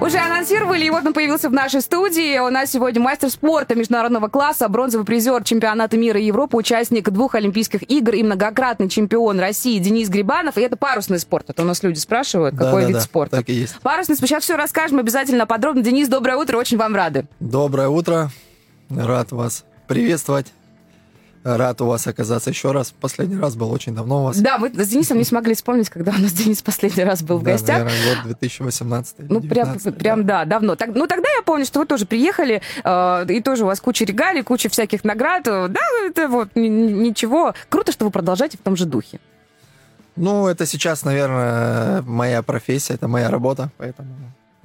Уже анонсировали, и вот он появился в нашей студии. У нас сегодня мастер спорта международного класса, бронзовый призер чемпионата мира и Европы, участник двух Олимпийских игр и многократный чемпион России Денис Грибанов. И это парусный спорт. Это у нас люди спрашивают, Да, какой да, вид да, спорта. так и есть. Парусный спорт. Сейчас все расскажем обязательно подробно. Денис, доброе утро, очень вам рады. Доброе утро. Рад вас приветствовать. Рад у вас оказаться еще раз. Последний раз был очень давно у вас. Да, мы с Денисом не смогли вспомнить, когда у нас Денис последний раз был в Да, гостях. наверное, год 2018 или Ну, прям, 19, прям, да, давно. Так, ну, тогда я помню, что вы тоже приехали, э, и тоже у вас куча регалий, куча всяких наград. Да, это вот ничего. Круто, что вы продолжаете в том же духе. Ну, это сейчас, наверное, моя профессия, это моя работа, поэтому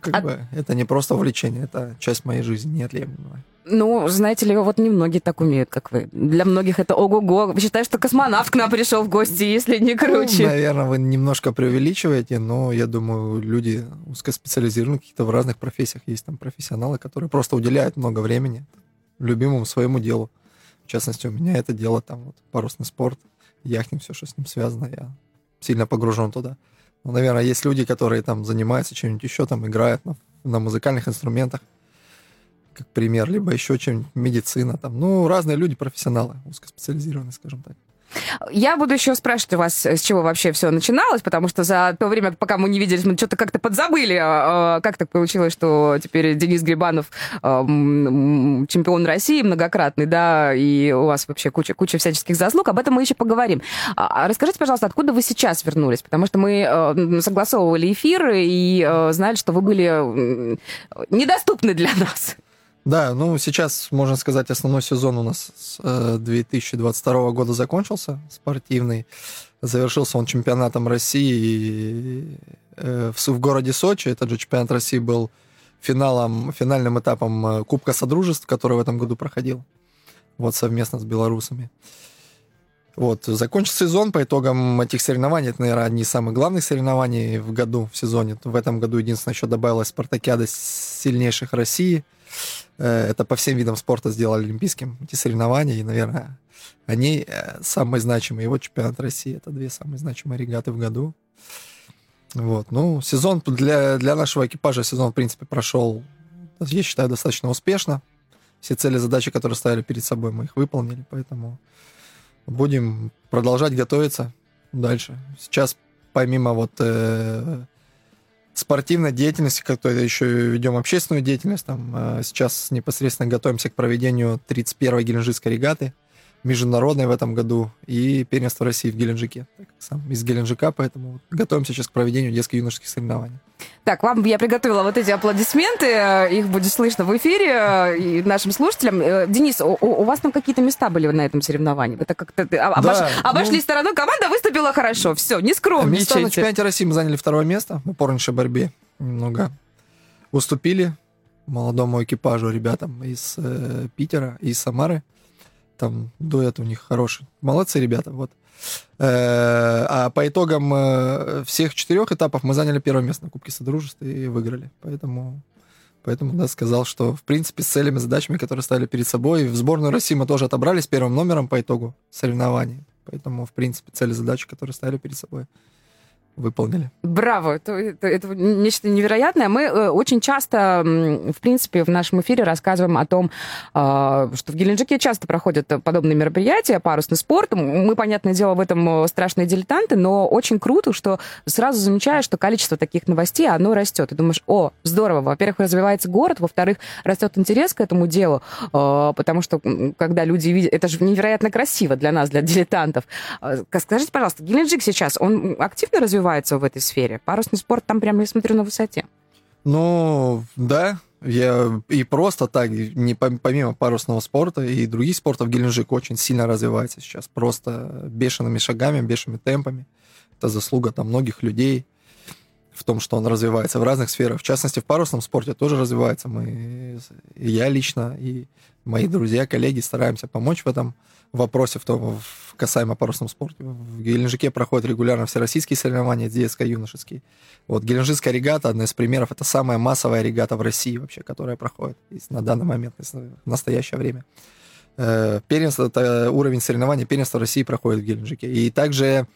как А- бы это не просто увлечение, это часть моей жизни неотъемлемая. Ну, знаете ли, вот немногие так умеют, как вы. Для многих это ого-го. Считаю, что космонавт к нам пришел в гости, если не Ну, круче. наверное, вы немножко преувеличиваете, но я думаю, люди узкоспециализированы какие-то в разных профессиях. Есть там профессионалы, которые просто уделяют много времени любимому своему делу. В частности, у меня это дело там вот парусный спорт, яхтинг, все, что с ним связано, я сильно погружен туда. Но, наверное, есть люди, которые там занимаются чем-нибудь еще, там играют на, на музыкальных инструментах, как пример, либо еще чем-нибудь, медицина, там, ну, разные люди, профессионалы, узкоспециализированные, скажем так. Я буду еще спрашивать у вас, с чего вообще все начиналось, потому что за то время, пока мы не виделись, мы что-то как-то подзабыли. а, а, Как так получилось, что теперь Денис Грибанов а, чемпион России многократный, да, и у вас вообще куча, куча всяческих заслуг. Об этом мы еще поговорим. Расскажите, пожалуйста, откуда вы сейчас вернулись? Потому что мы э, согласовывали эфиры и э, знали, что вы были недоступны для нас. Да, ну сейчас, можно сказать, основной сезон у нас с э, 2022 года закончился, спортивный. Завершился он чемпионатом России э, в, в городе Сочи. Этот же чемпионат России был финалом, финальным этапом э, Кубка Содружеств, который в этом году проходил. Вот совместно с белорусами. Вот, закончился сезон по итогам этих соревнований. Это, наверное, одни из самых главных соревнований в году, в сезоне. В этом году единственное еще добавилась спартакиада сильнейших России. Э, Это по всем видам спорта сделали олимпийским эти соревнования, и, наверное, они э, самые значимые. И вот чемпионат России — это две самые значимые регаты в году. Вот, ну, сезон для, для нашего экипажа, сезон, в принципе, прошел, я считаю, достаточно успешно. Все цели, задачи, которые ставили перед собой, мы их выполнили, поэтому будем продолжать готовиться дальше. Сейчас, помимо вот э, спортивной деятельности, как-то еще ведем общественную деятельность. Там, э, сейчас непосредственно готовимся к проведению 31-й Геленджикской регаты, международной в этом году, и первенство России в Геленджике. Так сам из Геленджика, поэтому готовимся сейчас к проведению детско-юношеских соревнований. Так, вам я приготовила вот эти аплодисменты, э, их будет слышно в эфире э, и нашим слушателям. Э, Денис, у, у вас там какие-то места были на этом соревновании? Так как-то э, обош- Да, обошли ну- стороной, команда выступила хорошо, все, не на скромничайте. чемпионате России мы заняли второе место в упорнейшей борьбе. Немного уступили молодому экипажу ребятам из э, Питера и из Самары. Там дуэт у них хороший. Молодцы ребята, вот. Э, а по итогам э, всех четырех этапов мы заняли первое место на Кубке Содружества и выиграли. Поэтому, поэтому да, сказал, что в принципе с целями, задачами, которые ставили перед собой, в сборную России мы тоже отобрались первым номером по итогу соревнований. Поэтому, в принципе, цели, задачи, которые ставили перед собой, выполнили. Браво, это, это- это нечто невероятное. Мы э, очень часто, в принципе, в нашем эфире рассказываем о том, а, что в Геленджике часто проходят подобные мероприятия, парусный спорт. Мы, понятное дело, в этом э, страшные дилетанты, но очень круто, что сразу замечаешь, что количество таких новостей, оно растет. И думаешь, о, здорово, во-первых, развивается город, во-вторых, растет интерес к этому делу, э, потому что, когда люди видят, это же невероятно красиво для нас, для дилетантов. А, Скажите, пожалуйста, Геленджик сейчас, он активно развивается в этой сфере? Парусный спорт там прямо, я смотрю, на высоте. Ну, да, я и просто так, не пом- помимо парусного спорта и других спортов, Геленджик очень сильно развивается сейчас, просто бешеными шагами, бешеными темпами. Это заслуга там многих людей, в том, что он развивается в разных сферах. В частности, в парусном спорте тоже развивается. Мы, я лично, и мои друзья, коллеги стараемся помочь в этом вопросе, в том, в касаемо парусном спорте. В Геленджике проходят регулярно всероссийские соревнования, детско-юношеские. Вот Геленджикская регата, одна из примеров, это самая массовая регата в России вообще, которая проходит на данный момент, в настоящее время. Э, первенство, это уровень соревнований, первенство России проходит в Геленджике. И также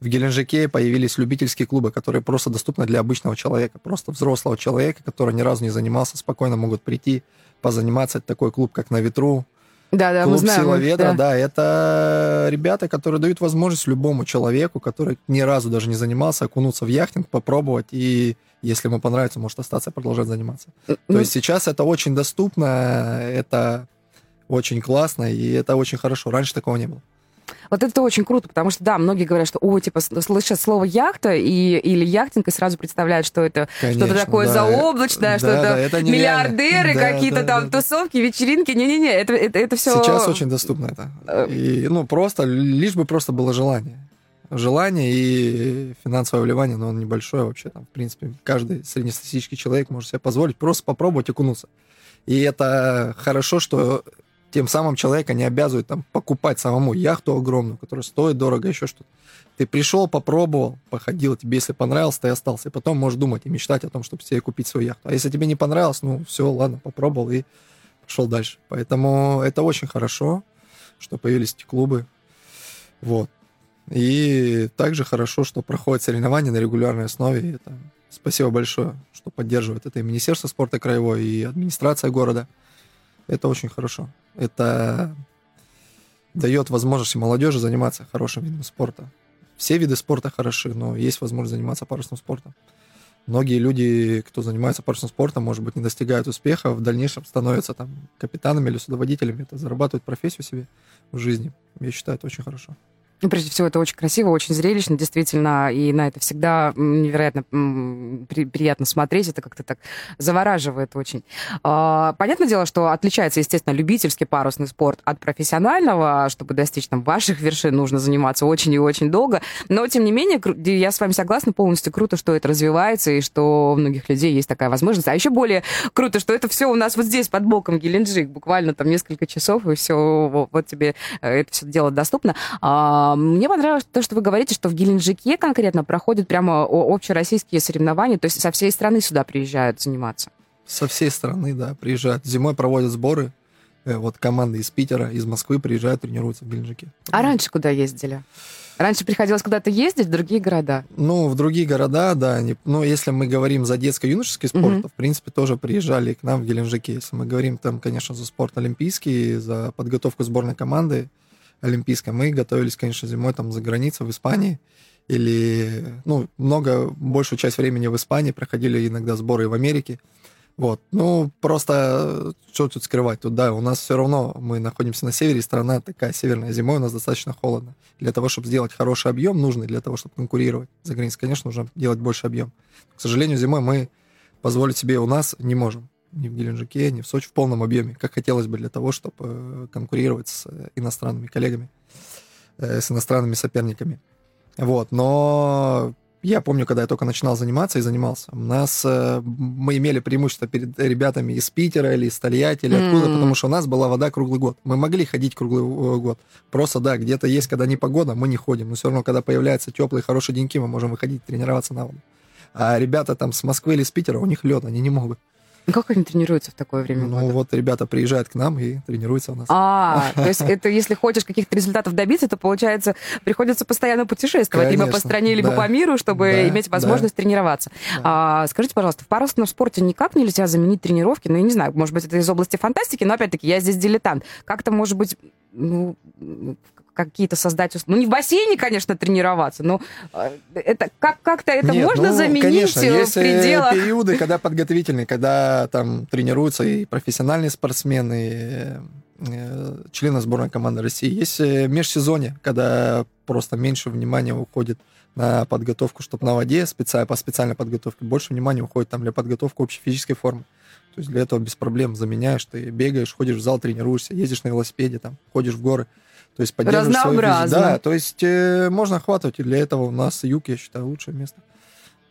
в Геленджике появились любительские клубы, которые просто доступны для обычного человека, просто взрослого человека, который ни разу не занимался, спокойно могут прийти, позаниматься. Это такой клуб, как «На ветру», да, да, Клуб мы знаем. «Сила ветра», да. да, это ребята, которые дают возможность любому человеку, который ни разу даже не занимался, окунуться в яхтинг, попробовать, и если ему понравится, может остаться и продолжать заниматься. Ну, То есть сейчас это очень доступно, это очень классно, и это очень хорошо. Раньше такого не было. Вот это очень круто, потому что, да, многие говорят, что, о, типа, слышат слово яхта и, или яхтинг, и сразу представляют, что это что-то такое да. заоблачное, Да, что это, да, это нереально. миллиардеры, Да, какие-то да, там да, да. тусовки, вечеринки. Не-не-не, это, это, это все... Сейчас очень доступно это. Э, И, ну, просто, лишь бы просто было желание. Желание и финансовое вливание, но он небольшое вообще. Там, в принципе, каждый среднестатистический человек может себе позволить просто попробовать окунуться. И это хорошо, что тем самым человека не обязывают там покупать самому яхту огромную, которая стоит дорого, еще что-то. Ты пришел, попробовал, походил, тебе если понравилось, ты остался. И потом можешь думать и мечтать о том, чтобы себе купить свою яхту. А если тебе не понравилось, ну все, ладно, попробовал и пошел дальше. Поэтому это очень хорошо, что появились эти клубы. Вот. И также хорошо, что проходят соревнования на регулярной основе. Это спасибо большое, что поддерживает это и Министерство спорта краевой, и администрация города. Это очень хорошо. Это дает возможность молодежи заниматься хорошим видом спорта. Все виды спорта хороши, но есть возможность заниматься парусным спортом. Многие люди, кто занимается парусным спортом, может быть, не достигают успеха, в дальнейшем становятся там капитанами или судоводителями, это зарабатывают профессию себе в жизни. Я считаю, это очень хорошо. Ну, прежде всего, это очень красиво, очень зрелищно, действительно, и на это всегда невероятно при- приятно смотреть, это как-то так завораживает очень. А, Понятное дело, что отличается, естественно, любительский парусный спорт от профессионального, чтобы достичь там ваших вершин, нужно заниматься очень и очень долго, но, тем не менее, я с вами согласна полностью, круто, что это развивается, и что у многих людей есть такая возможность, а еще более круто, что это все у нас вот здесь, под боком Геленджик, буквально там несколько часов, и все, вот тебе э, это все дело доступно. А, Мне понравилось то, что вы говорите, что в Геленджике конкретно проходят прямо общероссийские соревнования, то есть со всей страны сюда приезжают заниматься. Со всей страны, да, приезжают. Зимой проводят сборы. Э, Вот команды из Питера, из Москвы приезжают, тренируются в Геленджике. А раньше куда ездили? Раньше приходилось куда-то ездить в другие города. Ну, в другие города, да. Не, ну, если мы говорим за детско-юношеский спорт, Мгм. то, в принципе, тоже приезжали к нам в Геленджике. Если мы говорим там, конечно, за спорт олимпийский, за подготовку сборной команды олимпийской, мы готовились, конечно, зимой там за границей, в Испании. Или, ну, много, большую часть времени в Испании, проходили иногда сборы и в Америке. Вот. Ну, просто, э, что тут скрывать? Тут, да, у нас все равно, мы находимся на севере, и страна такая северная, зимой у нас достаточно холодно. Для того, чтобы сделать хороший объем, нужный для того, чтобы конкурировать за границей, конечно, нужно делать больше объем. К сожалению, зимой мы позволить себе у нас не можем. Ни в Геленджике, ни в Сочи в полном объеме, как хотелось бы для того, чтобы э, конкурировать с э, иностранными коллегами, э, с иностранными соперниками. Вот, но я помню, когда я только начинал заниматься и занимался, у нас мы имели преимущество перед ребятами из Питера или из Тольятти или откуда, М. потому что у нас была вода круглый год. Мы могли ходить круглый год. Просто, да, где-то есть, когда не погода, мы не ходим. Но все равно, когда появляются теплые, хорошие деньки, мы можем выходить, тренироваться на воду. А ребята там с Москвы или с Питера, у них лед, они не могут. Ну, Как они тренируются в такое время Ну года? вот ребята приезжают к нам и тренируются у нас. А, то есть это если хочешь каких-то результатов добиться, то, получается, приходится постоянно путешествовать либо по Конечно, стране, либо да. по миру, чтобы Да, иметь возможность тренироваться. Да. А, скажите, пожалуйста, в парусном спорте никак нельзя заменить тренировки? Ну, я не знаю, может быть, это из области фантастики, но, опять-таки, я здесь дилетант. Как-то, может быть, ну, какие-то создать... Ну, не в бассейне, конечно, тренироваться, но э, это, как, как-то это Нет, можно ну, заменить конечно, э, есть в пределах... э, периоды, когда подготовительные, когда там тренируются и профессиональные спортсмены, э, члены сборной команды России. Есть межсезонье, когда просто меньше внимания уходит на подготовку, чтобы на воде специально, по специальной подготовке больше внимания уходит там для подготовки общей физической формы. То есть для этого без проблем заменяешь, ты бегаешь, ходишь в зал, тренируешься, ездишь на велосипеде, там, ходишь в горы. То есть поддерживаешь свою Разнообразно. Да, то есть э, можно охватывать, и для этого у нас юг, я считаю, лучшее место.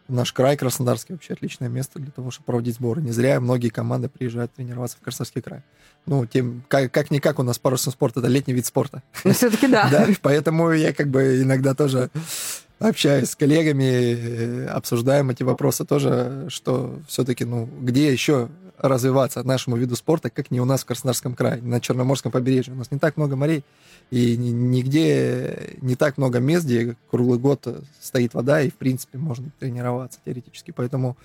Наш край Краснодарский вообще отличное место для того, чтобы проводить сборы. Не зря многие команды приезжают тренироваться в Краснодарский край. Ну, тем, как, как-никак у нас парусный спорт — это летний вид спорта. Ну, все-таки да. да. Поэтому я как бы иногда тоже общаюсь с коллегами, э, обсуждаем эти вопросы тоже, что все-таки, ну, где еще развиваться нашему виду спорта, как не у нас в Краснодарском крае, на Черноморском побережье. У нас не так много морей, и нигде не так много мест, где круглый год стоит вода, и, в принципе, можно тренироваться теоретически. Поэтому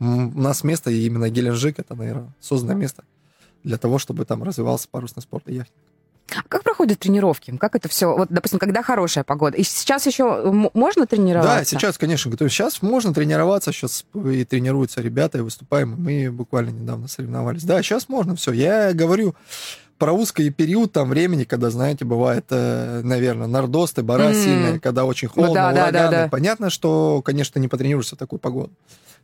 у нас место, и именно Геленджик, это, наверное, созданное место для того, чтобы там развивался парусный спорт и яхтинг. А как проходят тренировки? Как это все? Вот, допустим, когда хорошая погода. И сейчас еще можно тренироваться? Да, сейчас, конечно. То есть сейчас можно тренироваться, сейчас и тренируются ребята, и выступаем. Мы буквально недавно соревновались. Да, сейчас можно все. Я говорю про узкий период там времени, когда, знаете, бывает, э, наверное, нордосты, бора mm. сильные, когда очень холодно, ну, да, ураганы. Да, да, да. Понятно, что, конечно, не потренируешься в такую погоду.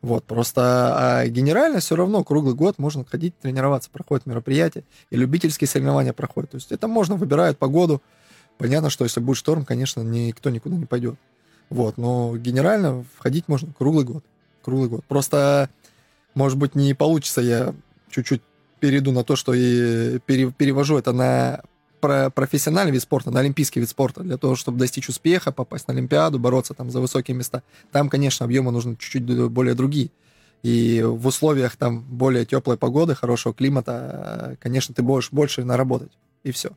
Вот, просто а генерально все равно круглый год можно ходить тренироваться, проходят мероприятия, и любительские соревнования проходят. То есть это можно, выбирают погоду. Понятно, что если будет шторм, конечно, никто никуда не пойдет. Вот, но генерально входить можно круглый год. Круглый год. Просто, может быть, не получится, я чуть-чуть перейду на то, что и перевожу это на про профессиональный вид спорта, на олимпийский вид спорта, для того, чтобы достичь успеха, попасть на Олимпиаду, бороться там за высокие места, там, конечно, объемы нужны чуть-чуть более другие. И в условиях там более теплой погоды, хорошего климата, конечно, ты будешь больше наработать. И все.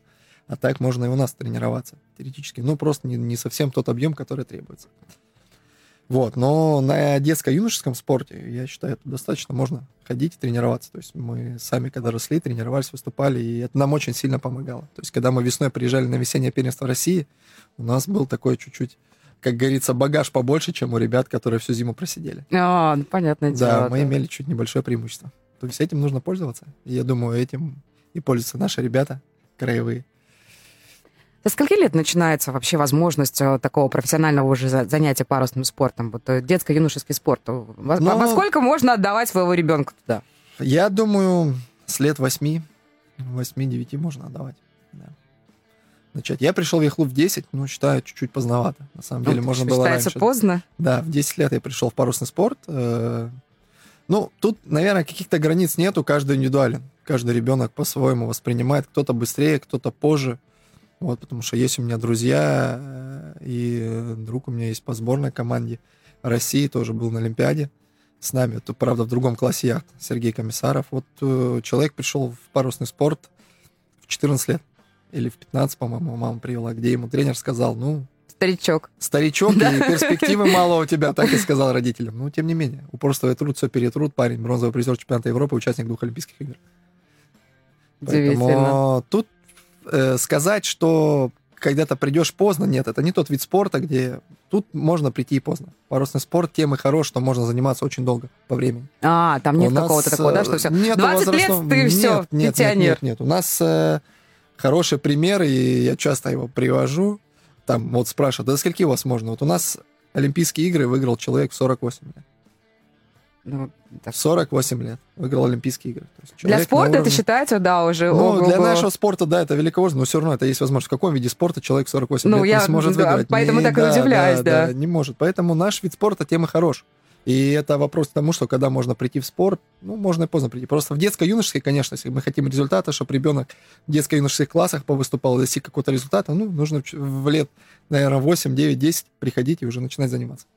А так можно и у нас тренироваться теоретически. Ну, просто не, не совсем тот объем, который требуется. Вот, но на детско-юношеском спорте, я считаю, это достаточно можно ходить и тренироваться. То есть мы сами, когда росли, тренировались, выступали, и это нам очень сильно помогало. То есть когда мы весной приезжали на весеннее первенство России, у нас был такой чуть-чуть как говорится, багаж побольше, чем у ребят, которые всю зиму просидели. А, ну, понятное дело. Да, мы имели чуть небольшое преимущество. То есть этим нужно пользоваться. И я думаю, этим и пользуются наши ребята краевые. Со скольки лет начинается вообще возможность э, такого профессионального уже занятия парусным спортом? Вот э, детско-юношеский спорт. Во, Но... во сколько можно отдавать своего ребенка туда? Я думаю, с лет восьми, восьми-девяти можно отдавать. Да. Начать. Я пришел в Яхлу в 10, ну, считаю, чуть-чуть поздновато. На самом деле, ну, можно было раньше. поздно? Да, в 10 лет я пришел в парусный спорт. Э, ну, тут, наверное, каких-то границ нету, каждый индивидуален. Каждый ребенок по-своему воспринимает, кто-то быстрее, кто-то позже. Вот, потому что есть у меня друзья, э, и друг у меня есть по сборной команде России, тоже был на Олимпиаде с нами. Это, правда, в другом классе яхт, Сергей Комиссаров. Вот э, человек пришел в парусный спорт в 14 лет, или в 15, по-моему, мама привела, где ему тренер сказал, ну... Старичок. Старичок, да. и перспективы мало у тебя, так и сказал родителям. Но, тем не менее, упорство и труд, все перетрут, парень, бронзовый призер чемпионата Европы, участник двух Олимпийских игр. Поэтому тут э, сказать, что когда-то придешь поздно, нет, это не тот вид спорта, где тут можно прийти поздно. Парусный спорт тем и хорош, что можно заниматься очень долго по времени. А, там нет какого-то такого, да, что все, нет 20 возрастного... лет ты нет, все, нет, пенсионер. Нет, нет, нет, у нас э, хороший пример, и я часто его привожу. Там вот спрашивают, да скольки у вас можно? Вот у нас Олимпийские игры выиграл человек в 48 лет. Ну, так. 48 лет. Выиграл Олимпийские игры. для спорта это считается, да, уже Ну, ого для нашего спорта, да, это великовозно, но все равно это есть возможность. В каком виде спорта человек 48 ну, лет я, не сможет да, выиграть? Поэтому не, так да, и удивляюсь, да, да. да. Не может. Поэтому наш вид спорта тем и хорош. И это вопрос к тому, что когда можно прийти в спорт, ну, можно и поздно прийти. Просто в детско-юношеской, конечно, если мы хотим результата, чтобы ребенок в детско-юношеских классах повыступал достиг какого-то результата, ну, нужно в лет, наверное, 8, 9, 10 приходить и уже начинать заниматься.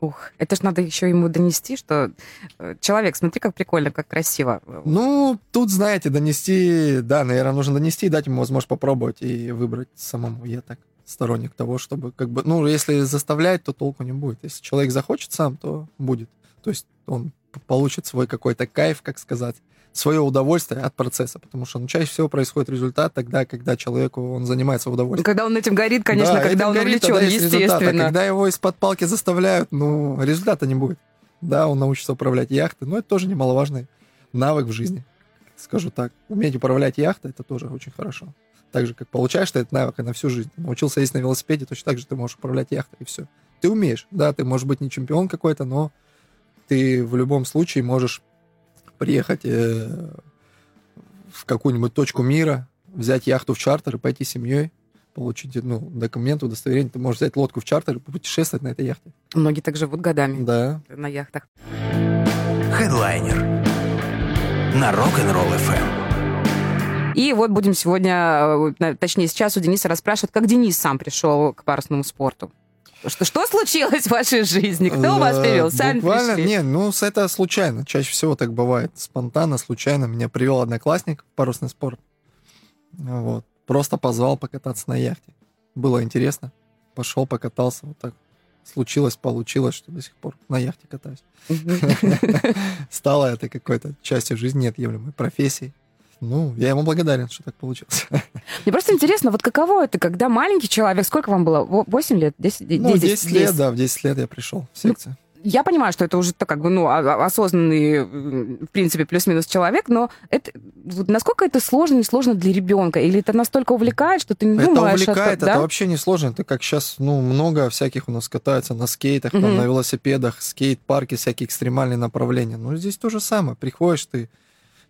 Ух, это ж надо еще ему донести, что э, человек, смотри, как прикольно, как красиво. Ну, тут, знаете, донести, да, наверное, нужно донести и дать ему возможность попробовать и выбрать самому. Я так сторонник того, чтобы как бы, ну, если заставлять, то толку не будет. Если человек захочет сам, то будет. То есть он получит свой какой-то кайф, как сказать свое удовольствие от процесса, потому что ну, чаще всего происходит результат тогда, когда человеку он занимается удовольствием. Когда он этим горит, конечно, да, когда он горит, увлечен, естественно. Когда его из-под палки заставляют, ну, результата не будет. Да, он научится управлять яхтой, но это тоже немаловажный навык в жизни, скажу так. Уметь управлять яхтой, это тоже очень хорошо. Так же, как получаешь ты этот навык и на всю жизнь. Научился ездить на велосипеде, точно так же ты можешь управлять яхтой, и все. Ты умеешь, да, ты, может быть, не чемпион какой-то, но ты в любом случае можешь приехать э, в какую-нибудь точку мира, взять яхту в чартер и пойти с семьей, получить ну, документ, удостоверение, ты можешь взять лодку в чартер и путешествовать на этой яхте. Многие так живут годами Да. на яхтах. Хедлайнер на Rock'n'Roll FM. И вот будем сегодня, э, точнее сейчас у Дениса расспрашивать, как Денис сам пришел к парусному спорту. Что, что случилось в вашей жизни? Кто вас Э, привел? Сами Буквально, пришли? не, ну, это случайно. Чаще всего так бывает. Спонтанно, случайно. Меня привел одноклассник в парусный спорт. Вот. Просто позвал покататься на яхте. Было интересно. Пошел, покатался. Вот так случилось, получилось, что до сих пор на яхте катаюсь. Стало это какой-то частью жизни, неотъемлемой профессией. Ну, я ему благодарен, что так получилось. Мне просто интересно, вот каково это, когда маленький человек, сколько вам было? 8 лет? 10, Ну, 10, 10 лет, да, в 10 лет я пришел в Ну, секцию. Я понимаю, что это уже так, как бы, ну, а- а- осознанный, в принципе, плюс-минус человек, но это, вот насколько это сложно, не сложно для ребенка? Или это настолько увлекает, что ты не Это думаешь... о том, увлекает, да? это вообще не сложно. Это как сейчас, ну, много всяких у нас катаются на скейтах, там, Мгм. на велосипедах, скейт-парки, всякие экстремальные направления. Ну, здесь то же самое. Приходишь ты,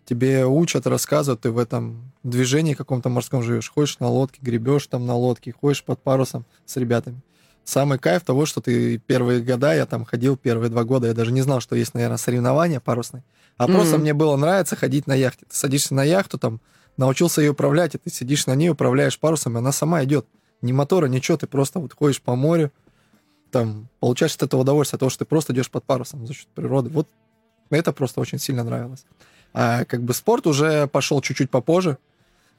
тебе учат, рассказывают, ты в этом движении каком-то морском живешь. Ходишь на лодке, гребешь там на лодке, ходишь под парусом с ребятами. Самый кайф того, что ты первые года, я там ходил первые два года, я даже не знал, что есть, наверное, соревнования парусные. А просто Мгм. мне было нравится ходить на яхте. Ты садишься на яхту, там, научился ее управлять, и ты сидишь на ней, управляешь парусом, и она сама идет. Ни мотора, ничего, ты просто вот ходишь по морю, там, получаешь от этого удовольствие, от того, что ты просто идешь под парусом за счет природы. Вот это просто очень сильно нравилось. А как бы спорт уже пошел чуть-чуть попозже.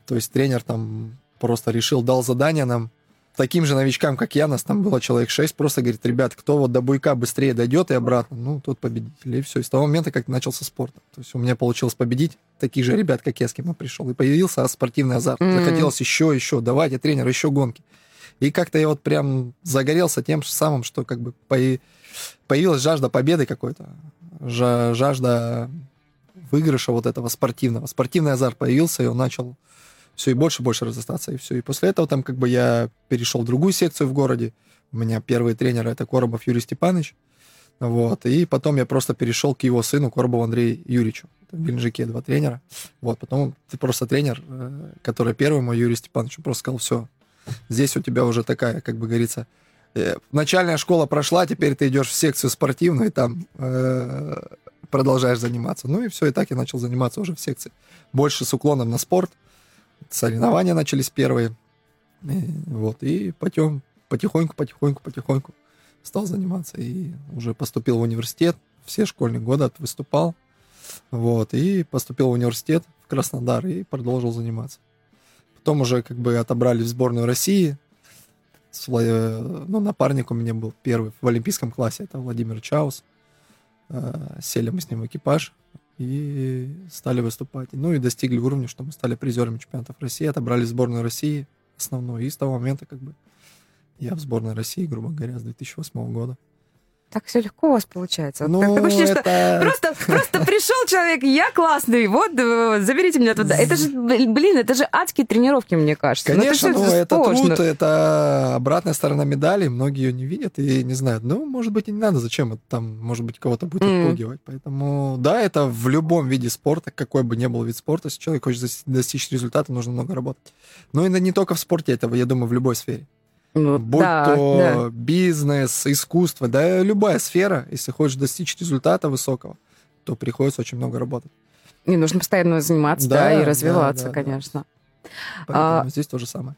То есть тренер там просто решил, дал задание нам, таким же новичкам, как я, нас там было человек 6, просто говорит, ребят, кто вот до буйка быстрее дойдет и обратно, ну, тот победитель. И все. И с того момента, как начался спорт. То есть у меня получилось победить таких же ребят, как я, с кем я пришел. И появился спортивный азарт. Мгм. Захотелось еще, еще, давайте, тренер, еще гонки. И как-то я вот прям загорелся тем же самым, что как бы появилась жажда победы какой-то, жа- жажда выигрыша вот этого спортивного. Спортивный азарт появился, и он начал все и больше и больше разрастаться, и все. И после этого там как бы я перешел в другую секцию в городе. У меня первый тренер это Коробов Юрий Степанович. Вот. И потом я просто перешел к его сыну Коробову Андрею Юрьевичу. В Геленджике два тренера. Вот. Потом ты просто тренер, э, который первый мой Юрий Степанович, просто сказал, все, здесь у тебя уже такая, как бы говорится, э, начальная школа прошла, теперь ты идешь в секцию спортивную, и там э, продолжаешь заниматься. Ну и все, и так я начал заниматься уже в секции. Больше с уклоном на спорт. Соревнования начались первые. И, вот, и потом потихоньку, потихоньку, потихоньку стал заниматься. И уже поступил в университет, все школьные годы выступал. Вот, и поступил в университет в Краснодар и продолжил заниматься. Потом уже как бы отобрали в сборную России. Э, ну, напарник у меня был первый в олимпийском классе, это Владимир Чаус. Э, Сели мы с ним в экипаж и стали выступать. Ну и достигли уровня, что мы стали призерами чемпионатов России, отобрали сборную России основную. И с того момента как бы я в сборной России, грубо говоря, с 2008 года. Так все легко у вас получается. Ну, так- такое ощущение, что это... Просто, просто пришел человек, я классный, вот, э, заберите меня туда. Это же, блин, это же адские тренировки, мне кажется. Конечно, ну, ну, это, же это сложно. труд, это обратная сторона медали, многие ее не видят и не знают. Ну, может быть, и не надо, зачем это там, может быть, кого-то будет Мгм. отпугивать. Поэтому, да, это в любом виде спорта, какой бы ни был вид спорта, если человек хочет дос- достичь результата, нужно много работать. Но это не только в спорте, это, я думаю, в любой сфере. Будь да, то да. бизнес, искусство, да, любая сфера, если хочешь достичь результата высокого, то приходится очень много работать. И нужно постоянно заниматься, да, Да, и развиваться, да, да. конечно. Поэтому А, здесь то же самое.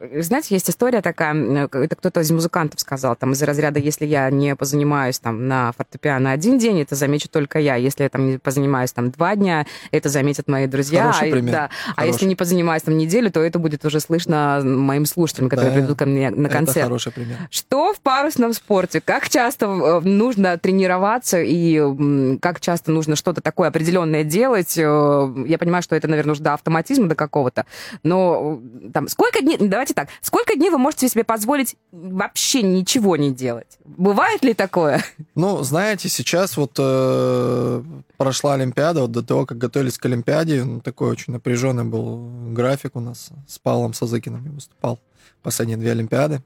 Знаете, есть история такая, м, это кто-то из музыкантов сказал, там, из разряда, если я не позанимаюсь там на фортепиано один день, это замечу только я. Если я там не позанимаюсь там два дня, это заметят мои друзья. Хороший А, пример. Да. А Хороший. если не позанимаюсь там неделю, то это будет уже слышно моим слушателям, которые Да, придут ко мне на Это концерт. хороший пример. Что в парусном спорте? Как часто э, нужно тренироваться и как часто нужно что-то такое определенное делать? Э, Я понимаю, что это, наверное, уже до автоматизма до какого-то. Но э, там сколько дней, давайте так, сколько дней вы можете себе позволить вообще ничего не делать? Бывает ли такое? Ну, знаете, сейчас вот э, прошла Олимпиада, вот до того, как готовились к Олимпиаде, ну, такой очень напряженный был график у нас с Павлом Сазыкиным я выступал последние две Олимпиады.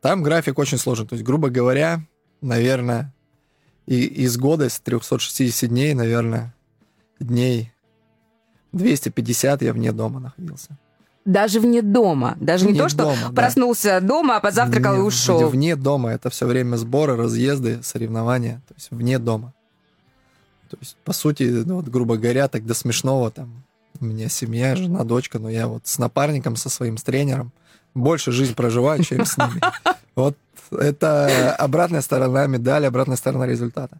Там график очень сложный, то есть, грубо говоря, наверное, и из года, из 360 дней, наверное, дней 250 я вне дома находился. Даже вне дома. Даже не Вне то, что дома, да. проснулся дома, позавтракал и Вне- ушел. Вне дома. Это все время сборы, разъезды, соревнования. То есть вне дома. То есть, по сути, ну, вот, грубо говоря, так до смешного там у меня семья, жена, дочка, но я вот с напарником, со своим с тренером больше жизнь проживаю, чем с ними. Вот это обратная сторона медали, обратная сторона результата.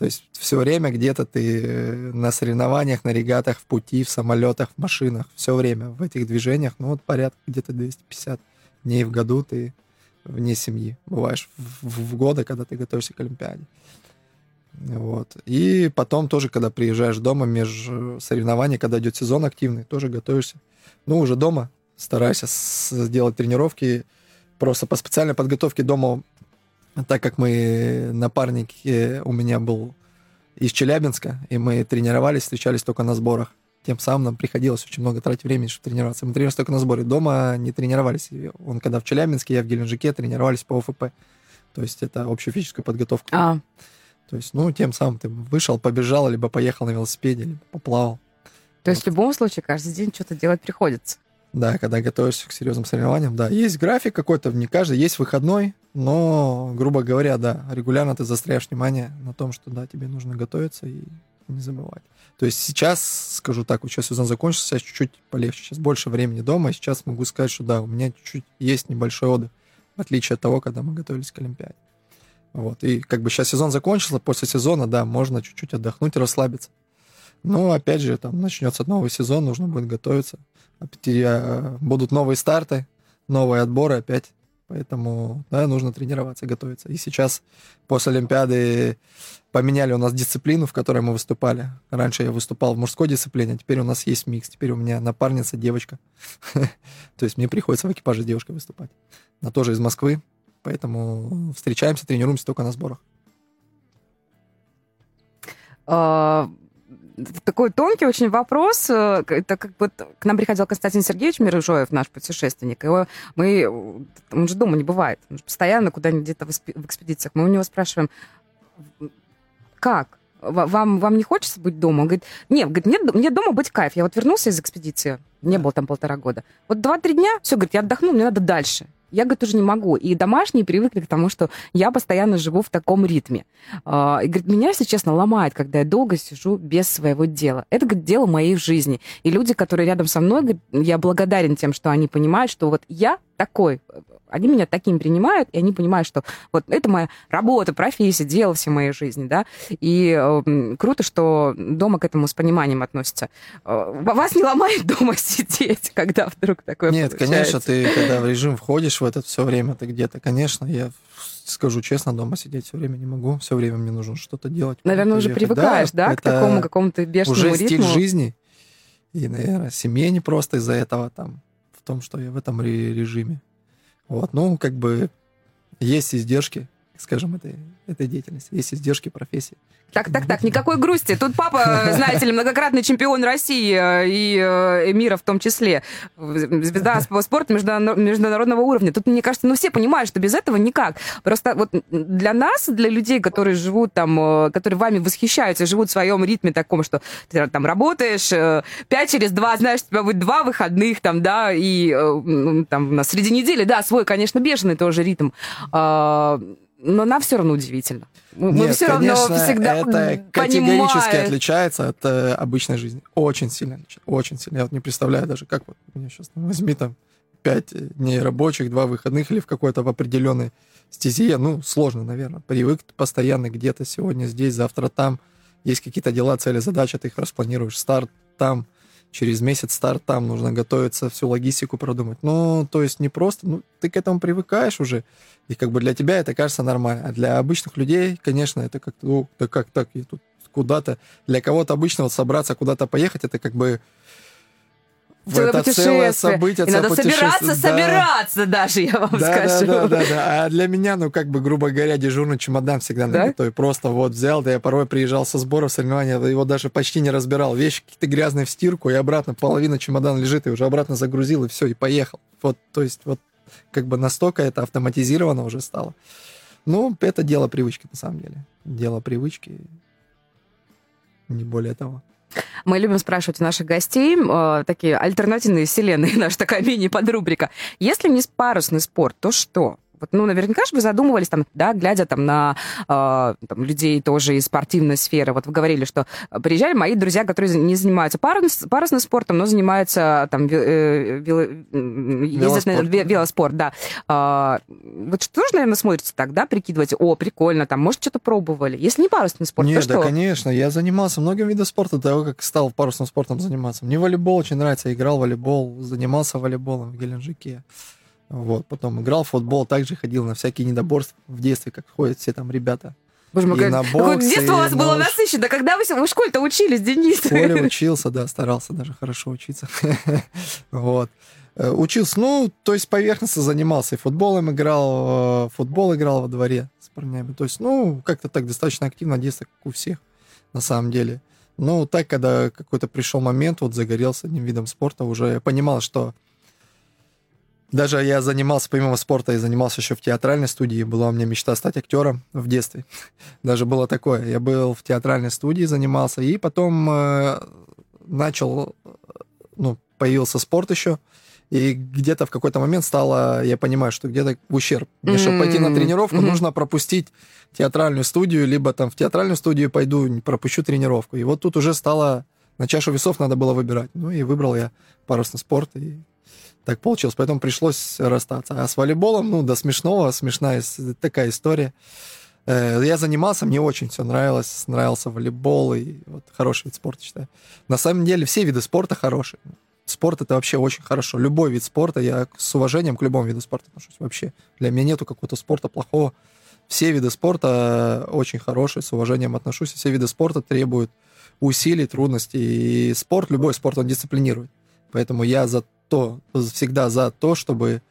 То есть все время где-то ты э, на соревнованиях, на регатах, в пути, в самолетах, в машинах, все время в этих движениях, ну вот порядка где-то 250 дней в году ты вне семьи бываешь в, в- в годы, когда ты готовишься к Олимпиаде. Вот. И потом тоже, когда приезжаешь дома между соревнований, когда идет сезон активный, тоже готовишься. Ну, уже дома старайся сделать тренировки просто по специальной подготовке дома, так как мы напарник э, у меня был из Челябинска, и мы тренировались, встречались только на сборах. Тем самым нам приходилось очень много тратить времени, чтобы тренироваться. Мы тренировались только на сборе. Дома не тренировались. Он когда в Челябинске, я в Геленджике, тренировались по ОФП. То есть это общую физическую подготовку. А, То есть, ну, тем самым ты вышел, побежал, либо поехал на велосипеде, либо поплавал. то есть в любом случае каждый день что-то делать приходится. Да, когда готовишься к серьезным соревнованиям, да. Есть график какой-то, не каждый, есть выходной, но, грубо говоря, да, регулярно ты застряешь внимание на том, что, да, тебе нужно готовиться и не забывать. То есть сейчас, скажу так, сейчас сезон закончился, чуть-чуть полегче, сейчас больше времени дома, и сейчас могу сказать, что да, у меня чуть-чуть есть небольшой отдых, в отличие от того, когда мы готовились к Олимпиаде. Вот, и как бы сейчас сезон закончился, после сезона, да, можно чуть-чуть отдохнуть, расслабиться. Но, опять же, там начнется новый сезон, нужно будет готовиться. Э, будут новые старты, новые отборы опять. Поэтому, да, нужно тренироваться, готовиться. И сейчас после Олимпиады поменяли у нас дисциплину, в которой мы выступали. Раньше я выступал в мужской дисциплине, а теперь у нас есть микс. Теперь у меня напарница девочка. То есть мне приходится в экипаже девушкой выступать. Она тоже из Москвы, поэтому встречаемся, тренируемся только на сборах. Такой тонкий очень вопрос. Э, Это как бы т- к нам приходил Константин Сергеевич Мирыжоев, наш путешественник. Его мы, э, он же дома не бывает. Он же постоянно куда-нибудь где-то в экспе- в экспедициях. Мы у него спрашиваем, как? Ва- Вам, вам не хочется быть дома? Он говорит, нет, говорит, мне, мне дома быть кайф. Я вот вернулся из экспедиции, не был там полтора года. Вот два-три дня, все, говорит, я отдохнул, мне надо дальше. Я, говорит, уже не могу. И домашние привыкли к тому, что я постоянно живу в таком ритме. А, И, говорит, меня, если честно, ломает, когда я долго сижу без своего дела. Это, говорит, дело моей жизни. И люди, которые рядом со мной, говорит, я благодарен тем, что они понимают, что вот я такой, они меня таким принимают, и они понимают, что вот это моя работа, профессия, дело всей моей жизни, да. И э, круто, что дома к этому с пониманием относятся. Э, вас не ломает дома сидеть, когда вдруг такое Нет, получается? конечно, ты когда в режим входишь в этот все время, ты где-то, конечно, я скажу честно, дома сидеть все время не могу, все время мне нужно что-то делать. Наверное, уже ехать. привыкаешь, да, к это такому какому-то бешеному уже ритму. стиль жизни. И, наверное, семье не просто из-за этого там, в том, что я в этом ре- режиме. Вот, ну, как бы есть издержки, скажем, этой, этой деятельности, есть издержки профессии. Так, так, так, никакой грусти. Тут папа, знаете ли, многократный чемпион России э, и э, мира в том числе. Звезда сп- спорта междуна- международного уровня. Тут, мне кажется, ну все понимают, что без этого никак. Просто вот для нас, для людей, которые живут там, э, которые вами восхищаются, живут в своем ритме таком, что ты там работаешь, пять через два, знаешь, у тебя будет два выходных там, да, и там на среди недели, да, свой, конечно, бежный тоже ритм. Но нам все равно удивительно. Мы Нет, все равно конечно, всегда это категорически понимаем. отличается от э, обычной жизни. Очень сильно. Очень сильно. Я вот не представляю даже, как вот меня сейчас возьми там пять дней рабочих, два выходных или в какой-то в определенной стезе. Ну, сложно, наверное. Привык постоянно где-то сегодня здесь, завтра там. Есть какие-то дела, цели, задачи, ты их распланируешь. Старт там, через месяц старт там, нужно готовиться, всю логистику продумать. Ну, то есть не просто, ну, ты к этому привыкаешь уже, и как бы для тебя это кажется нормально. А для обычных людей, конечно, это как-то, ну, да как так, я тут куда-то, для кого-то обычно вот собраться куда-то поехать, это как бы это целое событие, И надо путешествие. собираться, Да. собираться даже, я вам Да, да, скажу. да, да, да. А для меня, ну, как бы, грубо говоря, дежурный чемодан всегда Да? на готове. Просто вот взял, да я порой приезжал со сбора соревнования, его даже почти не разбирал. Вещи какие-то грязные в стирку, и обратно половина чемодана лежит, и уже обратно загрузил, и все, и поехал. Вот, то есть, вот, как бы настолько это автоматизировано уже стало. Ну, это дело привычки, на самом деле. Дело привычки, не более того. Мы любим спрашивать у наших гостей э, такие альтернативные вселенные, наша такая мини-подрубрика. Если не парусный спорт, то что? Вот, ну, наверняка же вы задумывались, там, да, глядя там на э, там, людей тоже из спортивной сферы. Вот вы говорили, что приезжали мои друзья, которые не занимаются парус, парусным спортом, но занимаются там э, вело, велоспорт. велоспорт, да. Э, вот что же, наверное, смотрите так, да, прикидываете, о, прикольно, там, может, что-то пробовали. Если не парусный спорт, Нет, то да, что? конечно, я занимался многим видом спорта до того, как стал парусным спортом заниматься. Мне волейбол очень нравится, я играл в волейбол, занимался волейболом в Геленджике. Вот, потом играл в футбол, также ходил на всякие недоборства в детстве, как ходят все там ребята. Боже мой, И как... на какое боксе, детство у вас было на- насыщенно. Когда вы, вы в школе-то учились, Денис? В школе учился, да, старался даже хорошо учиться. Вот. Э, Учился, ну, то есть поверхностно занимался. И футболом играл, э, футбол играл во дворе с парнями. То есть, ну, как-то так достаточно активно детство, как у всех, на самом деле. Ну, так, когда какой-то пришел момент, вот загорелся одним видом спорта, уже понимал, что даже я занимался, помимо спорта, и занимался еще в театральной студии. Была у меня мечта стать актером в детстве. Даже было такое. Я был в театральной студии, занимался, и потом э, начал, ну, появился спорт еще, и где-то в какой-то момент стало, я понимаю, что где-то ущерб. Мне, чтобы пойти на тренировку, мгм. нужно пропустить театральную студию, либо там в театральную студию пойду, пропущу тренировку. И вот тут уже стало, на чашу весов надо было выбирать. Ну и выбрал я парусный спорт, и так получилось. Поэтому пришлось расстаться. А с волейболом, ну, до смешного, смешная такая история. Э, Я занимался, мне очень все нравилось, нравился волейбол, и вот хороший вид спорта, считаю. На самом деле все виды спорта хорошие. Спорт это вообще очень хорошо. Любой вид спорта, я с уважением к любому виду спорта отношусь вообще. Для меня нету какого-то спорта плохого. Все виды спорта очень хорошие, с уважением отношусь. Все виды спорта требуют усилий, трудностей. И спорт, любой спорт, он дисциплинирует. Поэтому я за то, всегда за то, чтобы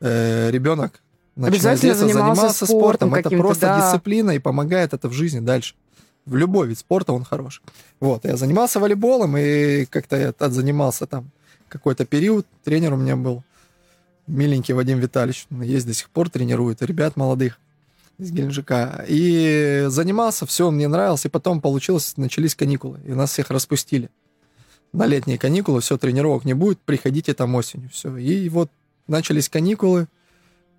э, ребенок Обязательно детства занимался занимался спортом спортом. Это просто да. дисциплина и помогает это в жизни дальше. В любой вид спорта он хорош. Вот, я занимался волейболом, и как-то я отзанимался там какой-то период. Тренер у меня был миленький Вадим Витальевич. Он есть до сих пор, тренирует ребят молодых из Геленджика. И занимался, все, мне нравилось. И потом получилось, начались каникулы. И нас всех распустили на летние каникулы. Все, тренировок не будет, приходите там осенью. Все. И вот начались каникулы.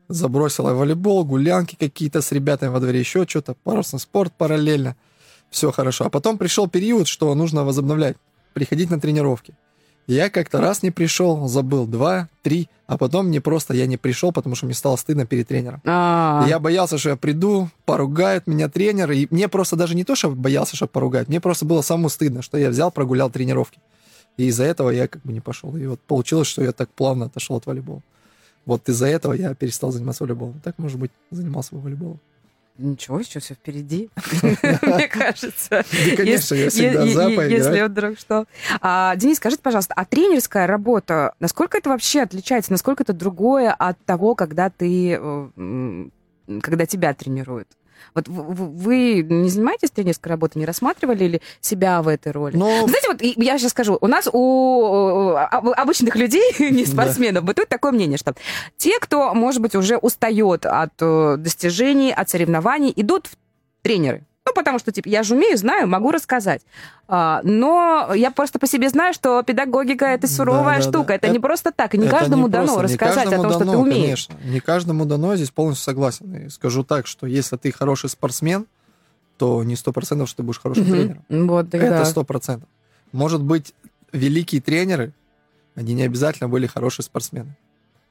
Забросила волейбол, гулянки какие-то с ребятами во дворе, еще что-то, парусный спорт параллельно. Все хорошо. А потом пришел период, что нужно возобновлять, приходить на тренировки. Я как-то раз не пришел, забыл два, три, а потом мне просто я не пришел, потому что мне стало стыдно перед тренером. А, И Я боялся, что я приду, поругает меня тренер, и мне просто даже не то, что боялся, что поругать, мне просто было самому стыдно, что я взял, прогулял тренировки. И из-за этого я как бы не пошел. И вот получилось, что я так плавно отошел от волейбола. Вот из-за этого я перестал заниматься волейболом. Так, может быть, занимался бы волейболом. Ничего, еще все впереди, мне кажется. Да, конечно, я всегда за. Если вдруг что. А, Денис, скажите, пожалуйста, а тренерская работа, насколько это вообще отличается, насколько это другое от того, когда ты, э, когда тебя тренируют? Вот вы не занимаетесь тренерской работой, не рассматривали ли себя в этой роли? Но Знаете, вот я сейчас скажу, у нас у э, об- обычных людей, не Да. спортсменов, бытует такое мнение, что те, кто, может быть, уже устает от э, достижений, от соревнований, идут в тренеры. Ну, потому что, типа, я же умею, знаю, могу рассказать. А, но я просто по себе знаю, что педагогика — это суровая Да, да, штука. да. Это, не Это- просто так. И не каждому не дано просто, не рассказать о каждому том, что дано, ты умеешь. Конечно, не каждому дано, здесь полностью согласен. И скажу так, что если ты хороший спортсмен, то не сто процентов, что ты будешь хорошим Мгм. тренером. Вот, да. Это сто процентов. Может быть, великие тренеры, они не обязательно были хорошие спортсмены.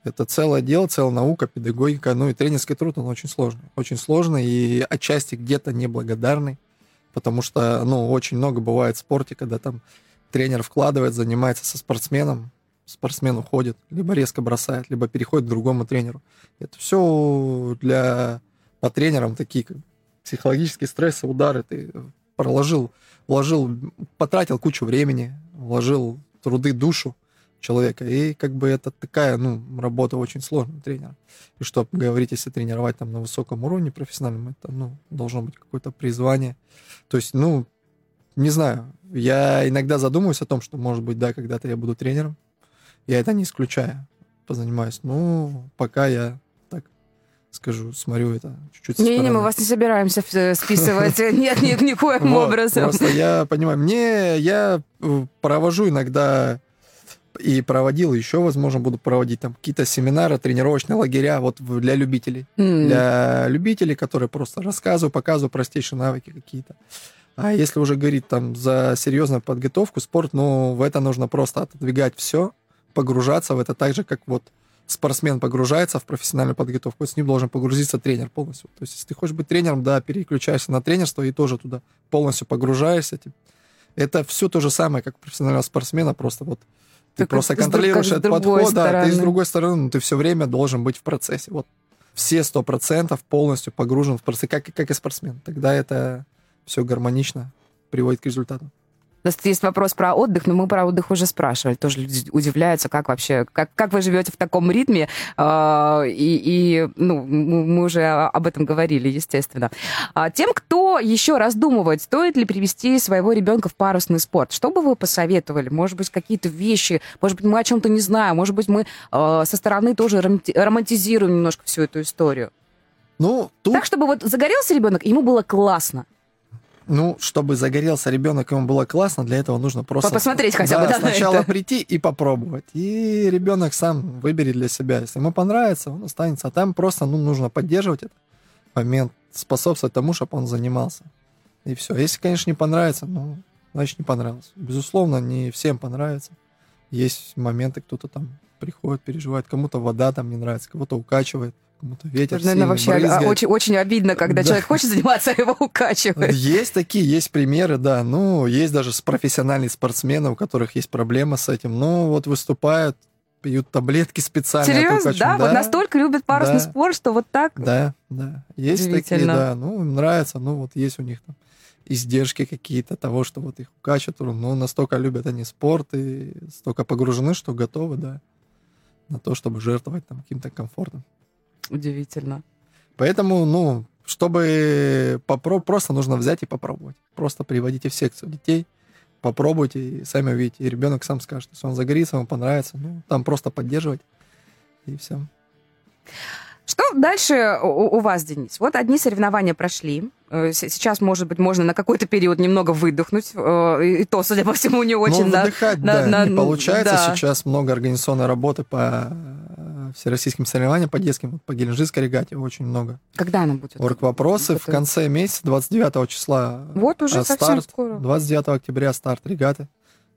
Это целое дело, целая наука, педагогика, ну и тренерский труд, он очень сложный. Очень сложный и отчасти где-то неблагодарный, потому что, ну, очень много бывает в спорте, когда там тренер вкладывает, занимается со спортсменом, спортсмен уходит, либо резко бросает, либо переходит к другому тренеру. Это все для по тренерам такие как, психологические стрессы, удары. Ты проложил, вложил, потратил кучу времени, вложил труды, душу человека. И как бы это такая, ну, работа очень сложная тренера. И что говорить, если тренировать там на высоком уровне профессиональном, это, ну, должно быть какое-то призвание. То есть, ну, не знаю, я иногда задумываюсь о том, что, может быть, да, когда-то я буду тренером. Я это не исключаю. Позанимаюсь. Ну, пока я так скажу, смотрю это чуть-чуть Не-не, мы вас не собираемся э, списывать. Нет, нет, никоим образом. Просто я понимаю, мне, я э, провожу иногда и проводил, еще, возможно, буду проводить там какие-то семинары, тренировочные лагеря вот для любителей. Mm. Для любителей, которые просто рассказываю, показываю простейшие навыки какие-то. А если уже говорить там за серьезную подготовку, спорт, ну, в это нужно просто отодвигать все, погружаться в это так же, как вот спортсмен погружается в профессиональную подготовку, с ним должен погрузиться тренер полностью. То есть, если ты хочешь быть тренером, да, переключаешься на тренерство и тоже туда полностью погружаешься. Это все то же самое, как профессионального спортсмена, просто вот ты так просто контролируешь этот подход, да, ты с другой стороны, но ты все время должен быть в процессе. Вот все сто процентов полностью погружен в процесс, как, как и спортсмен. Тогда это все гармонично приводит к результату. У нас есть вопрос про отдых, но мы про отдых уже спрашивали. Тоже люди удивляются, как вообще, как, как вы живете в таком ритме. Э, и, и ну, мы уже об этом говорили, естественно. А тем, кто еще раздумывает, стоит ли привести своего ребенка в парусный спорт, что бы вы посоветовали? Может быть, какие-то вещи, может быть, мы о чем-то не знаем, может быть, мы э, со стороны тоже романтизируем немножко всю эту историю. Ну, тут... Так, чтобы вот загорелся ребенок, ему было классно. Ну, чтобы загорелся ребенок, ему было классно, для этого нужно просто... Посмотреть хотя бы, да, Сначала прийти и попробовать. И ребенок сам выберет для себя. Если ему понравится, он останется. А там просто ну, нужно поддерживать этот момент, способствовать тому, чтобы он занимался. И все. Если, конечно, не понравится, ну, значит, не понравился. Безусловно, не всем понравится. Есть моменты, кто-то там приходит, переживает, кому-то вода там не нравится, кого-то укачивает кому-то ветер Наверное, сильный, вообще брызгает. очень, очень обидно, когда да. человек хочет заниматься, а его укачивает. Есть такие, есть примеры, да. Ну, есть даже профессиональные спортсмены, у которых есть проблема с этим. Но вот выступают, пьют таблетки специально. Серьезно? Да? да? Вот настолько любят парусный да. спорт, что вот так? Да, да. Есть такие, да. Ну, им нравится. Ну, вот есть у них там издержки какие-то того, что вот их укачивают. Ну, настолько любят они спорт и столько погружены, что готовы, да, на то, чтобы жертвовать там каким-то комфортом. Удивительно. Поэтому, ну, чтобы попро- просто нужно взять и попробовать. Просто приводите в секцию детей, попробуйте, и сами увидите. И ребенок сам скажет, если он загорится, ему понравится. Ну, там просто поддерживать, и все. Что дальше у, у вас, Денис? Вот одни соревнования прошли. Э, сейчас, может быть, можно на какой-то период немного выдохнуть. Э, и то, судя по всему, не очень. Ну, выдыхать, на, да, на, не получается. Да. Сейчас много организационной работы по всероссийским соревнованиям по детским, по Геленджинской регате очень много. Когда она будет? Орг вопросы в конце месяца, 29 числа. Вот уже совсем старт, скоро. 29 октября старт регаты,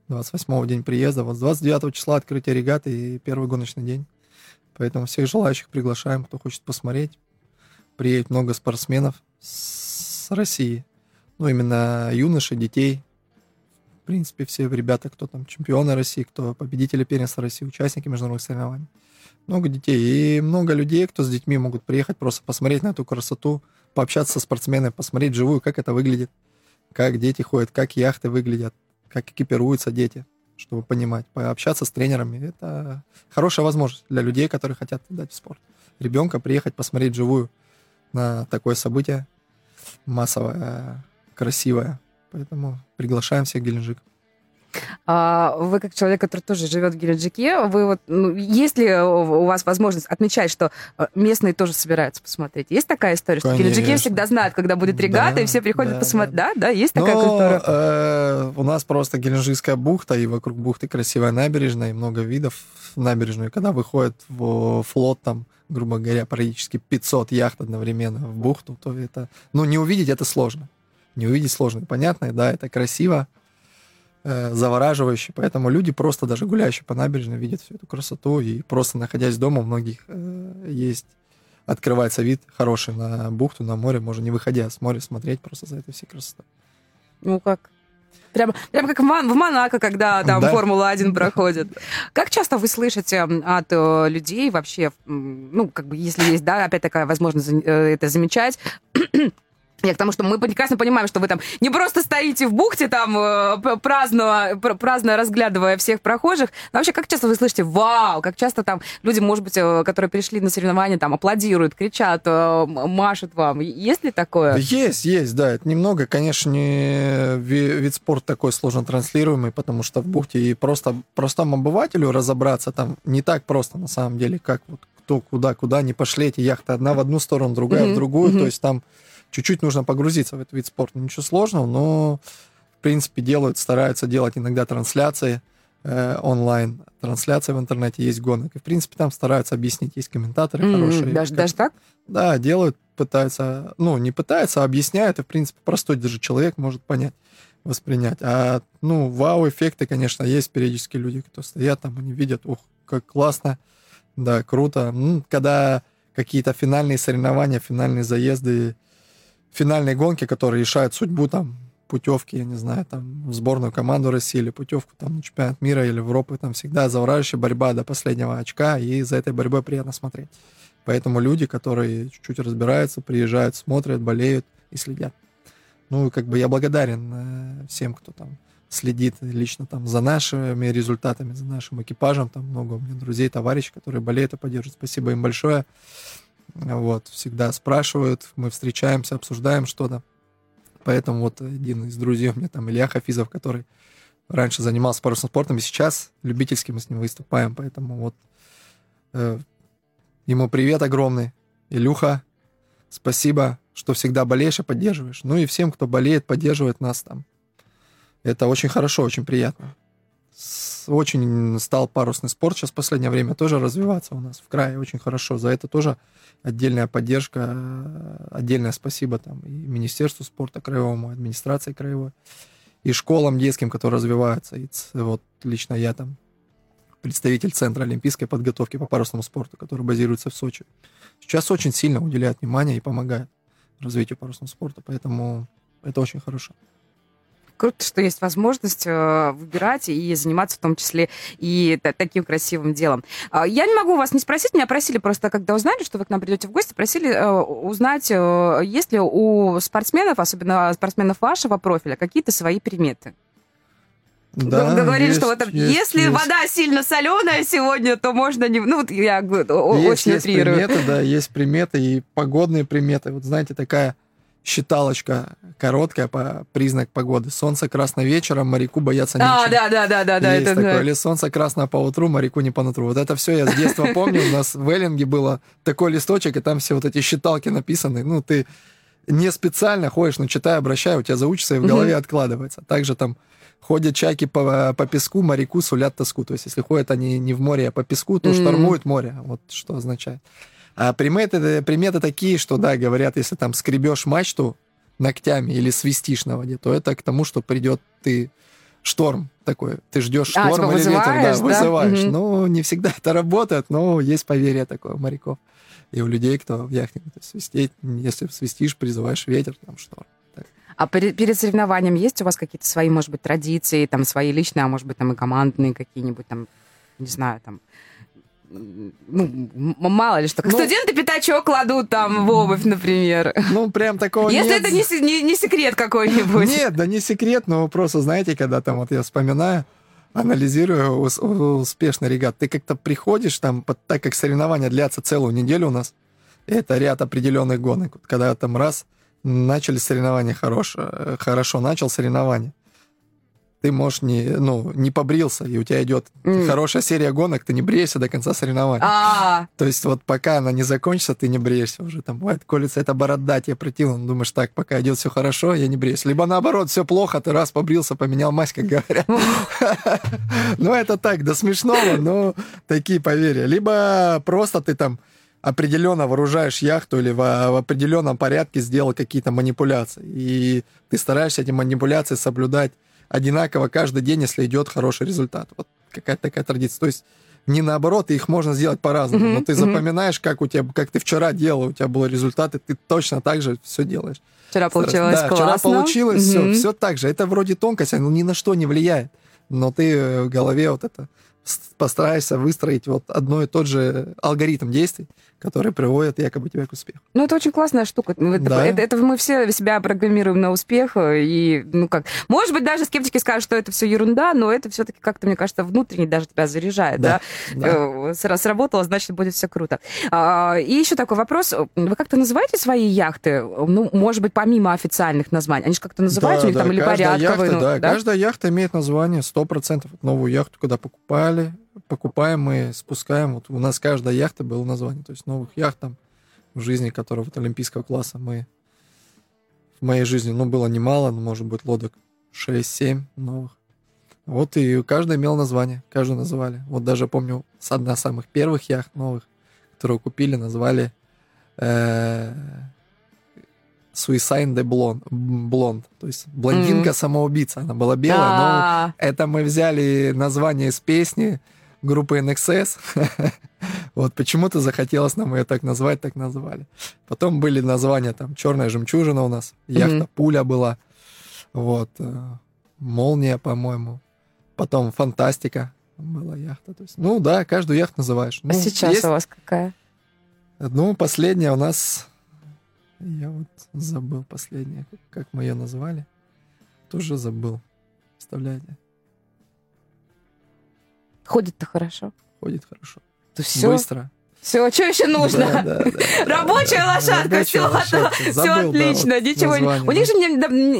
28 день приезда. Вот с 29 числа открытие регаты и первый гоночный день. Поэтому всех желающих приглашаем, кто хочет посмотреть. Приедет много спортсменов с России. Ну, именно юноши, детей. Принципе, все ребята, кто там чемпионы России, кто победители первенства России, участники международных соревнований много детей. И много людей, кто с детьми могут приехать, просто посмотреть на эту красоту, пообщаться со спортсменами, посмотреть живую, как это выглядит, как дети ходят, как яхты выглядят, как экипируются дети, чтобы понимать. Пообщаться с тренерами — это хорошая возможность для людей, которые хотят дать в спорт. Ребенка приехать посмотреть живую на такое событие массовое, красивое. Поэтому приглашаем всех в Геленджик. А, вы как человек, который тоже живет в Геленджике, вы вот, ну, есть ли у вас возможность отмечать, что э, местные тоже собираются посмотреть? Есть такая история, что в Геленджике всегда знают, когда будет регата, да, и все приходят да, посмотреть? Да. да, да, есть такая Но, культура? Э, у нас просто Геленджикская бухта, и вокруг бухты красивая набережная, и много видов набережную. Когда выходит в флот, там, грубо говоря, практически 500 яхт одновременно в бухту, то это, ну, не увидеть это сложно. Не увидеть сложно. Понятно, да, это красиво, э, завораживающий. Поэтому люди просто даже гуляющие по набережной видят всю эту красоту. И просто находясь дома, у многих э, есть открывается вид хороший на бухту, на море, можно не выходя с моря смотреть просто за этой всей красотой. Ну как? Прям, прям как в, Мон, в Монако, когда там да. Формула-1 проходит. Как часто вы слышите от э, людей вообще, ну, как бы, если есть, да, опять такая возможность э, это замечать, я к тому, что мы прекрасно понимаем, что вы там не просто стоите в бухте, там, э, праздно, праздно разглядывая всех прохожих. Но вообще, как часто вы слышите «Вау!» Как часто там люди, может быть, э, которые пришли на соревнования, там, аплодируют, кричат, э, машут вам? Есть ли такое? Есть, есть, да. Это немного, конечно, не вид спорта такой сложно транслируемый, потому что в бухте и просто простому обывателю разобраться там не так просто, на самом деле, как вот кто куда, куда не пошли эти яхты. Одна в одну сторону, другая mm-hmm. в другую. Mm-hmm. То есть там чуть-чуть нужно погрузиться в этот вид спорта. Ничего сложного, но, в принципе, делают, стараются делать иногда трансляции э, онлайн, трансляции в интернете, есть гонок. И, в принципе, там стараются объяснить, есть комментаторы mm-hmm. хорошие. Даже, как, даже так? Да, делают, пытаются, ну, не пытаются, а объясняют, и, в принципе, простой даже человек может понять воспринять. А, ну, вау-эффекты, конечно, есть периодически люди, кто стоят там, они видят, ух, как классно, да, круто. Ну, когда какие-то финальные соревнования, финальные заезды, финальные гонки, которые решают судьбу там путевки, я не знаю, там, в сборную команду России или путевку там на чемпионат мира или Европы, там всегда завораживающая борьба до последнего очка, и за этой борьбой приятно смотреть. Поэтому люди, которые чуть-чуть разбираются, приезжают, смотрят, болеют и следят. Ну, как бы я благодарен э, всем, кто там следит лично там за нашими результатами, за нашим экипажем. Там много у меня друзей, товарищей, которые болеют и поддерживают. Спасибо им большое. Вот, всегда спрашивают, мы встречаемся, обсуждаем что-то. Поэтому вот один из друзей у меня там Илья Хафизов, который раньше занимался парусным спортом, и сейчас любительски мы с ним выступаем. Поэтому вот э, ему привет огромный. Илюха, спасибо, что всегда болеешь и поддерживаешь. Ну и всем, кто болеет, поддерживает нас там. Это очень хорошо, очень приятно. Очень стал парусный спорт сейчас в последнее время тоже развиваться у нас в крае очень хорошо. За это тоже отдельная поддержка, отдельное спасибо там и Министерству спорта краевому, администрации краевой, и школам детским, которые развиваются. И вот лично я там представитель Центра олимпийской подготовки по парусному спорту, который базируется в Сочи. Сейчас очень сильно уделяет внимание и помогает развитию парусного спорта, поэтому это очень хорошо круто, что есть возможность э, выбирать и заниматься в том числе и таким красивым делом. А, я не могу вас не спросить, меня просили просто, когда узнали, что вы к нам придете в гости, просили э, узнать, э, есть ли у спортсменов, особенно спортсменов вашего профиля, какие-то свои приметы. Да, Вы говорили, есть, что вот, есть, если есть. вода сильно соленая сегодня, то можно не... Ну, вот я есть, очень есть утрирую. приметы, да, есть приметы и погодные приметы. Вот знаете, такая считалочка короткая по признак погоды. Солнце красное вечером, моряку нечего. А, да, да, да, да, да. Есть это, такое. Да. Или солнце красное по утру, моряку не по нутру. Вот это все я с детства помню. У нас в Эллинге было такой листочек, и там все вот эти считалки написаны. Ну, ты не специально ходишь, но читай, обращай, у тебя заучится и в голове откладывается. Также там ходят чайки по, по песку, моряку сулят тоску. То есть, если ходят они не в море, а по песку, то штормуют море. Вот что означает. А приметы, приметы такие, что, да, говорят, если там скребешь мачту ногтями или свистишь на воде, то это к тому, что придет ты шторм такой. Ты ждешь а, шторм типа или ветер, да, да? вызываешь. Угу. Ну, не всегда это работает, но есть поверье такое у моряков. И у людей, кто в яхте свистеть, если свистишь, призываешь ветер, там шторм. А перед соревнованием есть у вас какие-то свои, может быть, традиции, там, свои личные, а может быть, там и командные какие-нибудь, там, не знаю, там, ну, мало ли что. Ну, Студенты пятачок кладут там в обувь, например. Ну, прям такого Если нет. это не, не, не секрет какой-нибудь. Нет, да не секрет, но просто, знаете, когда там вот я вспоминаю, анализирую успешный регат, ты как-то приходишь там, так как соревнования длятся целую неделю у нас, это ряд определенных гонок. Когда там раз начали соревнования хорошо, хорошо начал соревнования, ты можешь не, ну, не побрился, и у тебя идет mm. хорошая серия гонок, ты не бреешься до конца соревнований. А-а-а. То есть вот пока она не закончится, ты не бреешься уже. Там бывает, колется эта борода, тебе противно, думаешь, так, пока идет все хорошо, я не бреюсь. Либо наоборот, все плохо, ты раз побрился, поменял мазь, как говорят. Ну, это так, до смешного, но такие поверья. Либо просто ты там определенно вооружаешь яхту или в, в определенном порядке сделал какие-то манипуляции. И ты стараешься эти манипуляции соблюдать одинаково каждый день, если идет хороший результат. Вот какая-то такая традиция. То есть не наоборот, их можно сделать по-разному. Mm-hmm. Но ты запоминаешь, как у тебя, как ты вчера делал, у тебя был результат, и ты точно так же все делаешь. Вчера получилось да, классно. вчера получилось mm-hmm. все, все так же. Это вроде тонкость, оно ни на что не влияет. Но ты в голове вот это постараешься выстроить вот одно и тот же алгоритм действий, который приводит якобы тебя к успеху. Ну, это очень классная штука. Ну, это, да. это, это мы все себя программируем на успех. И, ну как, может быть, даже скептики скажут, что это все ерунда, но это все-таки как-то, мне кажется, внутренне даже тебя заряжает. Да. да? да. Сработало, значит, будет все круто. А, и еще такой вопрос. Вы как-то называете свои яхты? Ну, может быть, помимо официальных названий. Они же как-то называются, да, у них да. там или порядковые. Яхта, ну, да, да, каждая яхта имеет название 100%. Новую яхту, когда покупали, покупаем мы, спускаем. Вот у нас каждая яхта было название. То есть новых яхт там в жизни, которые вот олимпийского класса мы в моей жизни, ну, было немало, ну, может быть, лодок 6-7 новых. Вот и каждый имел название, каждый называли. Вот даже помню, с одна из самых первых яхт новых, которую купили, назвали э, Suicide de Blonde, Blonde. То есть блондинка-самоубийца. Она была белая, но это мы взяли название из песни группы NXS. вот почему-то захотелось нам ее так назвать, так назвали. Потом были названия там «Черная жемчужина» у нас, яхта. «Пуля» была, вот, э, «Молния», по-моему. Потом «Фантастика» была яхта. То есть, ну да, каждую яхту называешь. а Ну, сейчас есть- у вас какая? ну, последняя у нас... Я вот забыл последняя, как мы ее назвали. Тоже забыл. Представляете? Ходит-то хорошо. Ходит хорошо. То все, Быстро. все, что еще нужно? Да, да, да. Рабочая лошадка, Рабочая все, лошадка. все Забыл, да, отлично, ничего не... название, У них же,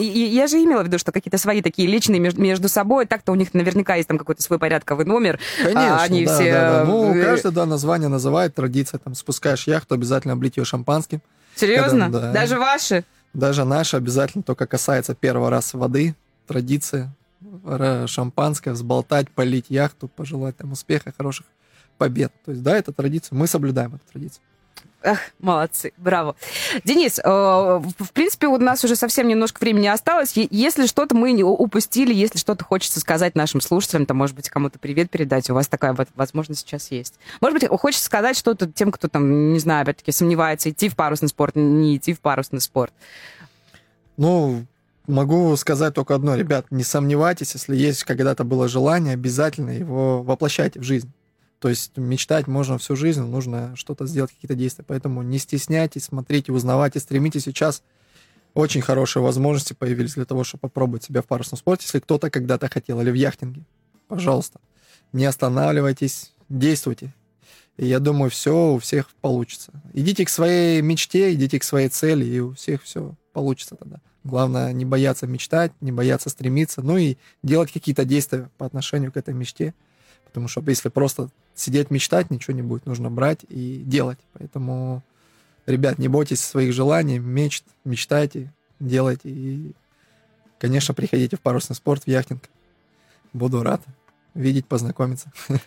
я же имела в виду, что какие-то свои такие личные между, собой, так-то у них наверняка есть там какой-то свой порядковый номер. Конечно, они все. Ну, э, каждый, да, название называет, традиция, там, спускаешь яхту, обязательно облить ее шампанским. Серьезно? Даже ваши? Даже наша обязательно только касается первого раз воды, традиция, ра- шампанское, взболтать, полить яхту, пожелать там успеха, хороших побед. То есть, да, это традиция, мы соблюдаем эту традицию. Ах, молодцы, браво. Денис, э, в принципе, у нас уже совсем немножко времени осталось. Если что-то мы не упустили, если что-то хочется сказать нашим слушателям, то, может быть, кому-то привет передать, у вас такая возможность сейчас есть. Может быть, хочется сказать что-то тем, кто там, не знаю, опять-таки сомневается, идти в парусный спорт, не идти в парусный спорт. Ну, могу сказать только одно, ребят, не сомневайтесь, если есть когда-то было желание, обязательно его воплощайте в жизнь. То есть мечтать можно всю жизнь, нужно что-то сделать, какие-то действия. Поэтому не стесняйтесь, смотрите, узнавайте, стремитесь. Сейчас очень хорошие возможности появились для того, чтобы попробовать себя в парусном спорте, если кто-то когда-то хотел, или в яхтинге. Пожалуйста, не останавливайтесь, действуйте. И я думаю, все у всех получится. Идите к своей мечте, идите к своей цели, и у всех все получится тогда. Главное не бояться мечтать, не бояться стремиться, ну и делать какие-то действия по отношению к этой мечте. Потому что если просто сидеть мечтать, ничего не будет. Нужно брать и делать. Поэтому, ребят, не бойтесь своих желаний, мечт, мечтайте, делайте. И, конечно, приходите в парусный спорт, в яхтинг. Буду рад видеть, познакомиться.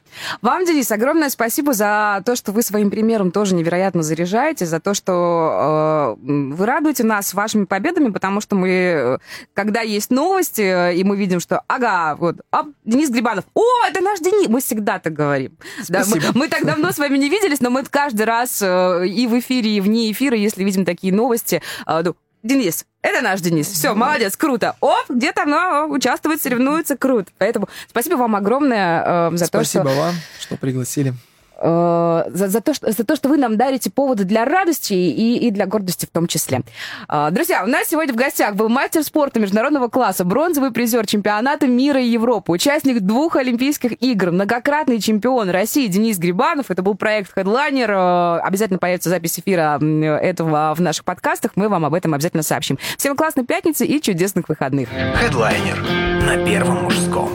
Вам, Денис, огромное спасибо за то, что вы своим примером тоже невероятно заряжаете, за то, что э, вы радуете нас вашими победами, потому что мы, э, когда есть новости, э, и мы видим, что, ага, вот, а, Денис Грибанов, о, это наш Денис, мы всегда так говорим. Да, мы, Спасибо. мы так давно с вами не виделись, но мы каждый раз э, и в эфире, и вне эфира, если видим такие новости, э, ну, Денис, это наш Денис. Все, молодец, круто. Оп, где-то она участвует, соревнуется, круто. Поэтому спасибо вам огромное э, за Спасибо то, что вам, что пригласили. Э, за, за то, что, за то, что вы нам дарите поводы для радости и, и для гордости в том числе. Э, друзья, у нас сегодня в гостях был мастер спорта международного класса, бронзовый призер чемпионата мира и Европы, участник двух Олимпийских игр, многократный чемпион России Денис Грибанов. Это был проект Headliner. Э, Обязательно появится запись эфира этого в наших подкастах. Мы вам об этом обязательно сообщим. Всем классной пятницы и чудесных выходных. Хедлайнер на Первом мужском.